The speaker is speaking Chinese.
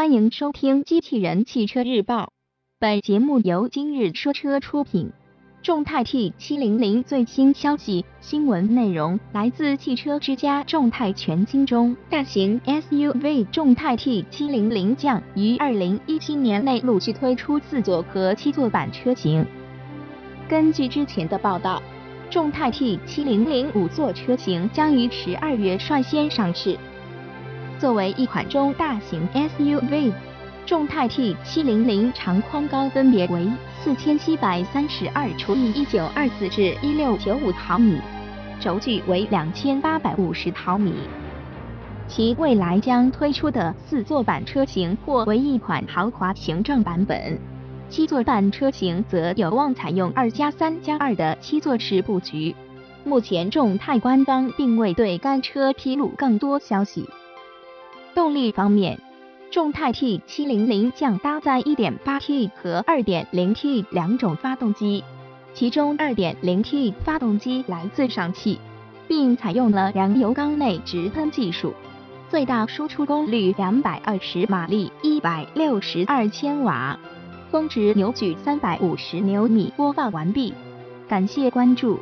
欢迎收听《机器人汽车日报》，本节目由今日说车出品。众泰 T 七零零最新消息，新闻内容来自汽车之家。众泰全新中大型 SUV 众泰 T 七零零将于二零一七年内陆续推出四座和七座版车型。根据之前的报道，众泰 T 七零零五座车型将于十二月率先上市。作为一款中大型 SUV，众泰 T 七零零长宽高分别为四千七百三十二除以一九二四至一六九五毫米，轴距为两千八百五十毫米。其未来将推出的四座版车型或为一款豪华行政版本，七座版车型则有望采用二加三加二的七座式布局。目前众泰官方并未对该车披露更多消息。动力方面，众泰 T 七零零将搭载 1.8T 和 2.0T 两种发动机，其中 2.0T 发动机来自上汽，并采用了燃油缸内直喷技术，最大输出功率220马力，162千瓦，峰值扭矩350牛米。播放完毕，感谢关注。